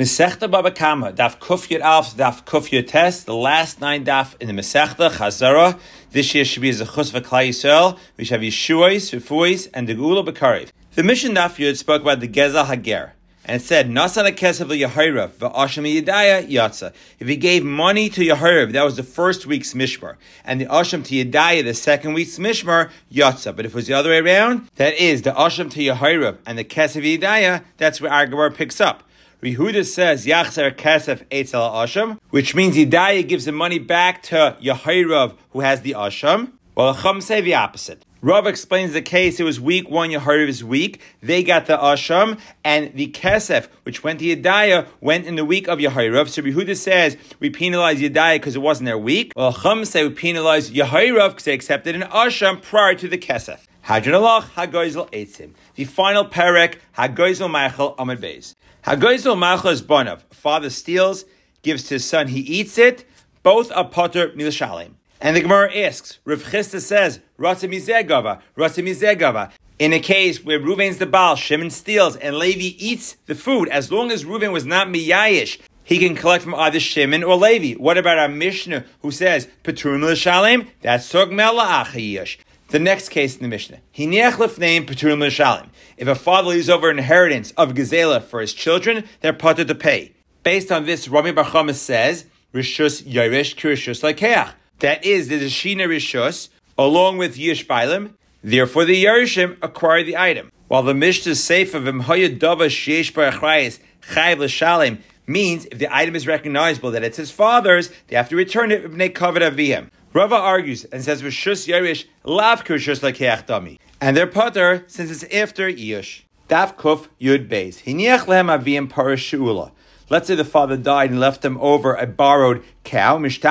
Mesechta Baba Kama, Daf Kuf Alf, Daf Kuf Tes, the last nine daf in the Mesechta, Chazara. This year should be as a Chus V'Klai Yisrael. We should have Yeshuais, Refuis, and the Gula B'Karev. The Mishnah daf Yud spoke about the Gezel Hager. And it said, Nasan Kesev Yahirav, V'Asham Yedaya Yatza. If he gave money to Yahirav, that was the first week's Mishmar. And the Asham to Yedaya, the second week's Mishmar, Yatza. But if it was the other way around, that is, the Asham to Yahirav and the Kesev Yedaya, that's where our picks up. Rehuda says Yachzer Kesef Eitzel Asham, which means Yedaya gives the money back to Yahirav who has the Asham. Well, Chum say the opposite. Rav explains the case. It was week one. Yahariv is week. They got the asham, and the kesef, which went to Yedaya, went in the week of Yahariv. So Yehuda says we penalize Yedaya because it wasn't their week. Well, Chum say we penalize Yahariv because they accepted an asham prior to the kesef. Hadron Allah Hagoizel Eitzim. The final perek Hagoizel Machal Amad Beis. Hagoizel Machal is Bonav. Father steals, gives to his son, he eats it. Both are potter milashalim. And the Gemara asks, Rav Chisda says, Ratzimizegava, Ratzimizegava. In a case where Ruvain's the Baal, Shimon steals, and Levi eats the food, as long as Ruvain was not miyayish, he can collect from either Shimon or Levi. What about our Mishnah who says, Petrum l'shalim? That's Togmel la'achayish. The next case in the Mishnah. If a father leaves over inheritance of Gazela for his children, they're put to pay. Based on this, Rami Bar says, Rishus Yeresh Kirishus Lakeach. That is, the Shina Rishus, along with Yishbailim. Therefore, the Yerushim acquire the item. While the Mishnah Seif of Imhoya Dava Sheish Barachrayis Chayv L'Shalim means if the item is recognizable that it's his father's, they have to return it Ibnei Kavod Aviyim. Rava argues and says Rishus Yerush Lav Kirshus Lakeach Dami. And their putter since it's after Yush. Daf Kuf Yud Beis. Hiniach Lehem Avim Parashulah. Let's say the father died and left them over a borrowed cow. They could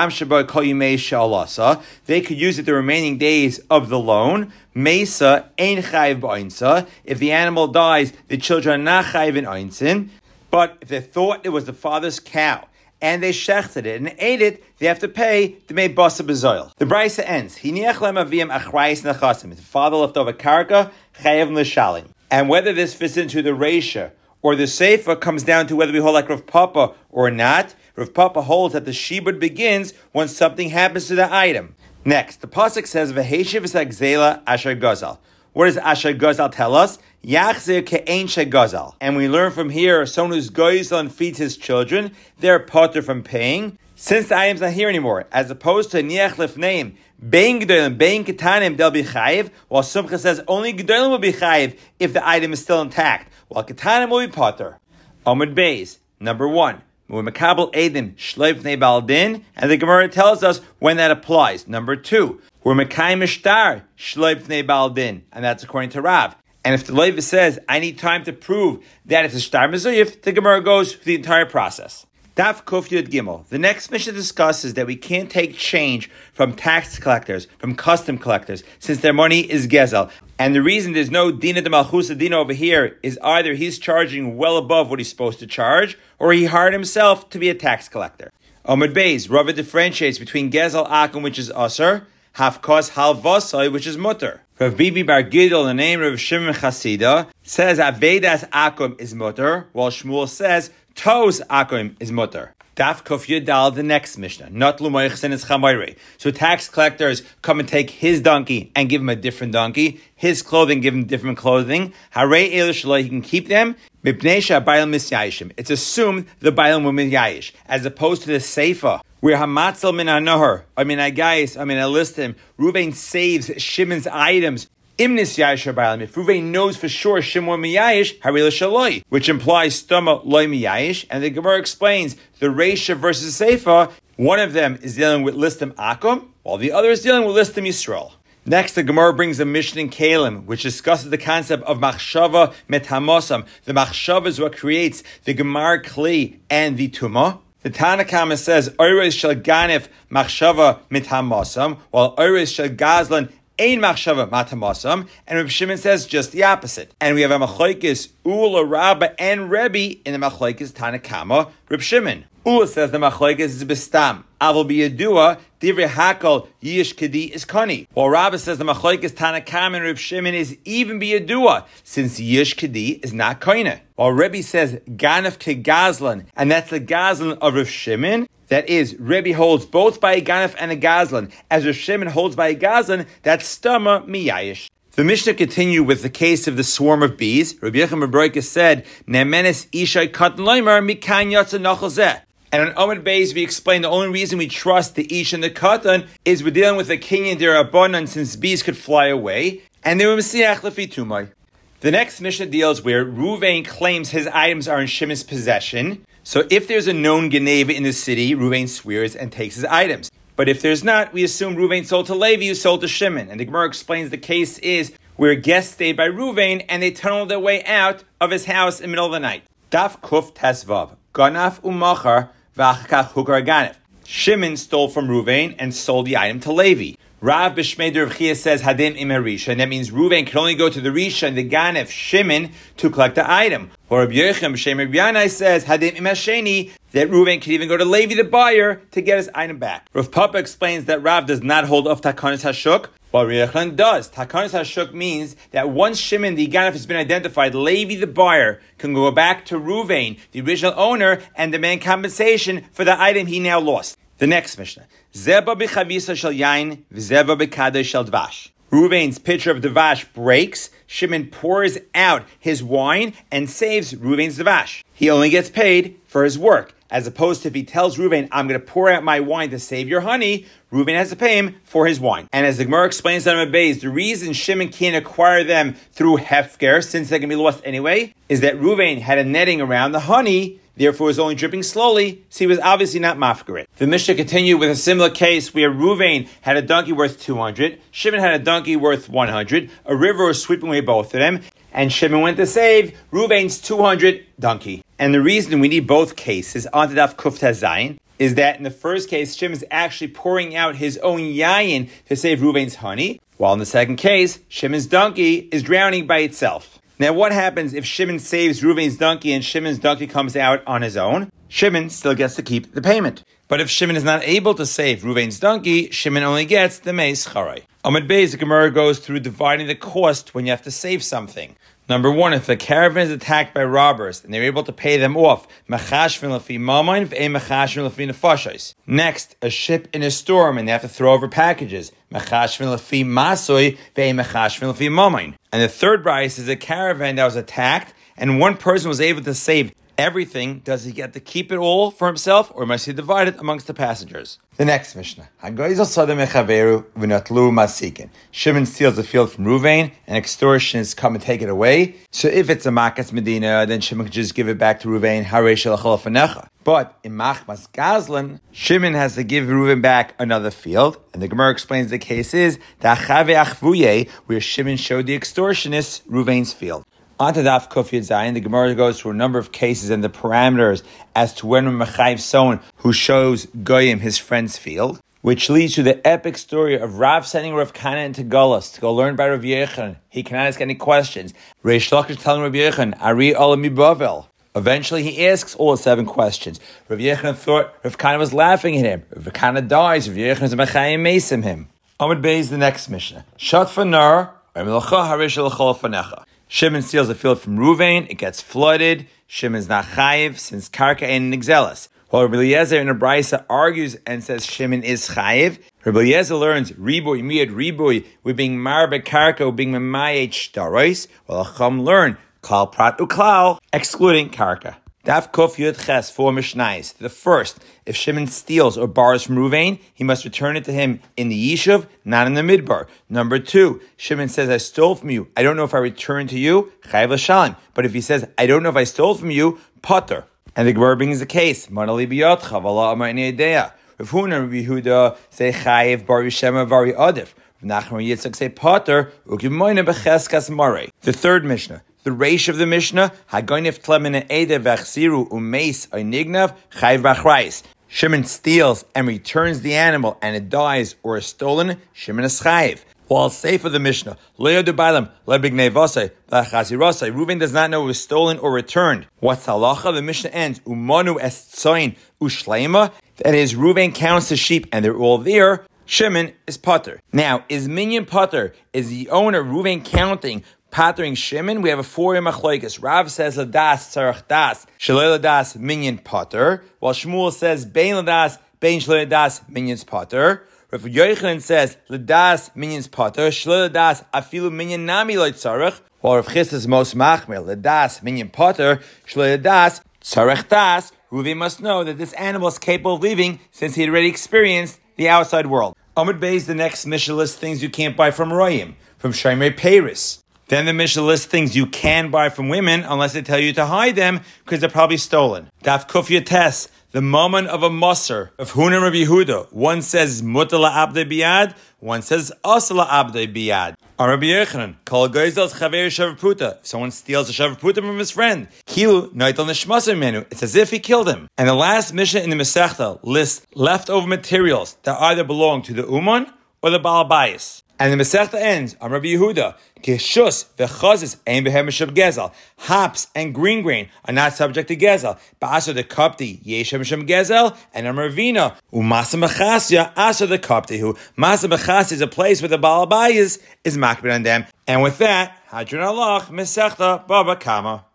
use it the remaining days of the loan. Mesa ein chayv chayiv If the animal dies, the children are not chayiv in einzin. But if they thought it was the father's cow and they shechted it and ate it, they have to pay the may basa bezoil. The brisa ends. The father left over karka, chayiv l'shalim. And whether this fits into the ratio or the Seifa comes down to whether we hold like Rav Papa or not. Rav Papa holds that the Shibud begins when something happens to the item. Next, the Pasuk says, V'heshiv asher gozal. What does asher gozal tell us? And we learn from here, someone who's goyzel and feeds his children, they're potter from paying. Since the item's not here anymore, as opposed to niach lifneim, bein gedolim, bein ketanim, they'll be chayiv, while Sumcha says only gedolim will be chayiv if the item is still intact while Katanim will be Potter. Amud Beis, number one. Makabel Edim Shleif Baldin, and the Gemara tells us when that applies. Number two, we're Makai Mishtar Shleif Baldin, and that's according to Rav. And if the Levi says, I need time to prove that it's a Shtar Mezuyif, the Gemara goes through the entire process. Daf Kuf Yud Gimel. The next Mishnah discusses that we can't take change from tax collectors, from custom collectors, since their money is gezel. And the reason there's no dina de malchusa dina over here is either he's charging well above what he's supposed to charge, or he hired himself to be a tax collector. Omid Beis, Rava differentiates between gezel akum, which is usr, hafkos halvasai, which is mutter. Rav Bibi Bar Gidol, the name of Shimon Chasida, says Avedas akum is mutter, while Shmuel says Tos akum is mutter. Daf Kuf Yudal, the next Mishnah. Not Lumoichsen is Chamayre. So tax collectors come and take his donkey and give him a different donkey. His clothing, give him different clothing. Hare El he can keep them. It's assumed the Bailam will Yayish, as opposed to the Seifa, where Hamatzel min Hanohar, I mean Agais, I mean Alistim, Ruvain saves Shimon's items Imnis Yayish Baalim. If knows for sure Shimon Miyayish, Harila Shaloi, which implies Stoma Loi Miyayish, and the Gemara explains the Reisha versus Seifa, one of them is dealing with Listim Akum, while the other is dealing with Listim Yisrael. Next, the Gemara brings a Mishnah in Kalim, which discusses the concept of machshava metamosam. The machshava is what creates the Gemar Kli and the Tumah. The Tanakama says, Oiris shall ganif machshava mitamosam, while Oiris shall gazlan ein machshava matamasam, and Reb Shimon says just the opposite. And we have a machlokes Ula Rabba and Rebbe in the machlokes Tanakama Reb Shimon. Ula says the machlokes is bestam. Avol biyadua divrei hakol yish kedi is kani. While Rabba says the machlokes Tanakama and Reb Shimon is even biyadua since yish kedi is not koine. While Rebbe says ganef kegazlan, and that's the gazlan of Reb Shimon. That is, Rebbe holds both by a ganef and a gazlan. As Reb Shimon holds by a gazlan, that's stama miyayish. The Mishnah continue with the case of the swarm of bees. Rabbi Yechim Rabroika said, "Nemenes ishai katan loimer mikan And on Omid Beis, we explain the only reason we trust the ish and the katan is we're dealing with a king and their abundance since bees could fly away, and they were mesiach lefi The next Mishnah deals where Ruvain claims his items are in Shimon's possession. So if there's a known Geneva in the city, Ruvain swears and takes his items. But if there's not, we assume Ruvain sold to Levi, who sold to Shimon. And the Gemara explains the case is where guests stayed by Ruvain and they tunneled their way out of his house in the middle of the night. Daf Kuf Tesvav. Ganaf umachar v'achkach hukar ganef. Shimon stole from Ruvain and sold the item to Levi. Rav Bishmeder of Chia says Hadim im Harisha, and that means Ruvain can only go to the Risha and the Ganef Shimon to collect the item. Or Rabbi Yechim B'Shem says Hadim im Hasheni, that Ruvain can even go to Levi the buyer to get his item back. Rav Papa explains that Rav does not hold off Takanis Hashuk, while Rechlan does. Takanis Hashuk means that once Shimon the Ganef has been identified, Levi the buyer can go back to Ruvain, the original owner, and demand compensation for the item he now lost. The next Mishnah. Zeba b'chavisa shel yain, v'zeba b'kadosh shel dvash. Ruvain's pitcher of dvash breaks. Shimon pours out his wine and saves Ruvain's dvash. He only gets paid for his work. As opposed to if he tells Ruvain, I'm going to pour out my wine to save your honey, Ruvain has to pay him for his wine. And as the Gemara explains on Abayz, the reason Shimon can't acquire them through Hefker, since they can be lost anyway, is that Ruvain had a netting around the honey therefore was only dripping slowly, so he was obviously not mafkarit. The Mishnah continued with a similar case where Ruvain had a donkey worth 200, Shimon had a donkey worth 100, a river was sweeping away both of them, and Shimon went to save Ruvain's 200 donkey. And the reason we need both cases, on Daf Kufta Zayin, is that in the first case, Shimon is actually pouring out his own yayin to save Ruvain's honey, while in the second case, Shimon's donkey is drowning by itself. Now, what happens if Shimon saves Ruvain's donkey and Shimon's donkey comes out on his own? Shimon still gets to keep the payment. But if Shimon is not able to save Ruvain's donkey, Shimon only gets the meis charay. Amid Beis, the Gemara goes through dividing the cost when you have to save something. Number one, if the caravan is attacked by robbers and they're able to pay them off, next, a ship in a storm and they have to throw over packages, and the third price is a caravan that was attacked and one person was able to save everything, does he get to keep it all for himself, or must he divide it amongst the passengers? The next Mishnah. Shimon steals the field from Ruvain, and extortionists come and take it away. So if it's a Makas Medina, then Shimon could just give it back to Ruvain. But in Machmas Gazlan, Shimon has to give Reuven back another field, and the Gemara explains the case is where Shimon showed the extortionists Reuven's field. On to Daf Kuf Zayin, the Gemara goes through a number of cases and the parameters as to when Mechayiv someone who shows Goyim his friend's field, which leads to the epic story of Rav sending Rav Kana into Golas to go learn by Rav Yechon. He cannot ask any questions. Reish Lakish telling Rav Yechon, Ari Olami Bavel. Eventually, he asks all seven questions. Rav Yechon thought Rav Kana was laughing at him. Rav Kana dies. Rav Yechon is Mechayim Mesim him. Amid Bey is the next Mishnah. Shat fanar, harish. Shimon steals a field from Ruvain, it gets flooded. Shimon's not chayiv since karka and nixelis. While Rabbi Eliezer in a brisa argues and says Shimon is chayiv, Rabbi Eliezer learns riboy miyad riboy with being marbe karka being memayet shtarois, while Acham learn klal prat uklal excluding karka. Daf Kof Yud Ches four Mishnais. The first, if Shimon steals or borrows from Ruvain, he must return it to him in the Yishuv, not in the Midbar. Number two, Shimon says, I stole from you. I don't know if I returned to you, Chayv Lashan. But if he says, I don't know if I stole from you, Potter. And the Gemara brings the case. Manali biyotcha, vala amar idea. Rav Huna Rabbi Yehuda say Chayiv bar Yishema vari Adif. Nachman Yitzchak say Potter, ukimoyne becheskas mare. The third Mishnah. The reish of the Mishnah, Hagoinif Tlemene Ede Vachsiru Umeis Oinignav Chayv Bachrais. Shimon steals and returns the animal and it dies or is stolen, Shimon is chayiv. While safe of the Mishnah, Leo de Bailam, Lebigne Vase, Lachazirase, Reuven does not know it was stolen or returned. What's halacha? The Mishnah ends, Umanu tzoin ushleima, that is, Reuven counts the sheep and they're all there. Shimon is putter. Now, is Minyan putter? Is the owner Reuven counting Pattering Shimon, we have a four machloikas. Rav says ladas tzarach das, shalei ladas minyan potter, while Shmuel says bein ladas, bein ladas minyan's potter. Rav Yochanan says ladas minyan's potter, shalei ladas afilu minyan nami loy tzarach, while Rav Chis is most machmir, ladas minyan potter, shalei ladas tzarach das. Ruvi must know that this animal is capable of leaving since he had already experienced the outside world. Amud Bey is the next Mishnah list things you can't buy from Royim, from Shemei Paris. Then the Mishnah lists things you can buy from women unless they tell you to hide them because they're probably stolen. Daf Kufya Tes, the moment of a musser of Hunan Rabbi Yehuda. One says Mutala Abde Biad, one says Asala Abde Biad. On Rabbi Yechanan. If someone steals a Shavputa from his friend, Kilu Noitel Nishmaser Menu. It's as if he killed him. And the last Mishnah in the Masechta lists leftover materials that either belong to the Uman or the Baal Balabayas. And the Masechta ends on Rabbi Yehuda. Kishus v'chazis ein behemeshab gezel. Hops and green grain are not subject to gezel. Ba'asar the kapti yeshem shem gezel and a mervina umasa mechasya asar the kapti who masa mechasya is a place where the balabayas is makbid on them. And with that, hadron Allah Masechta Baba Kama.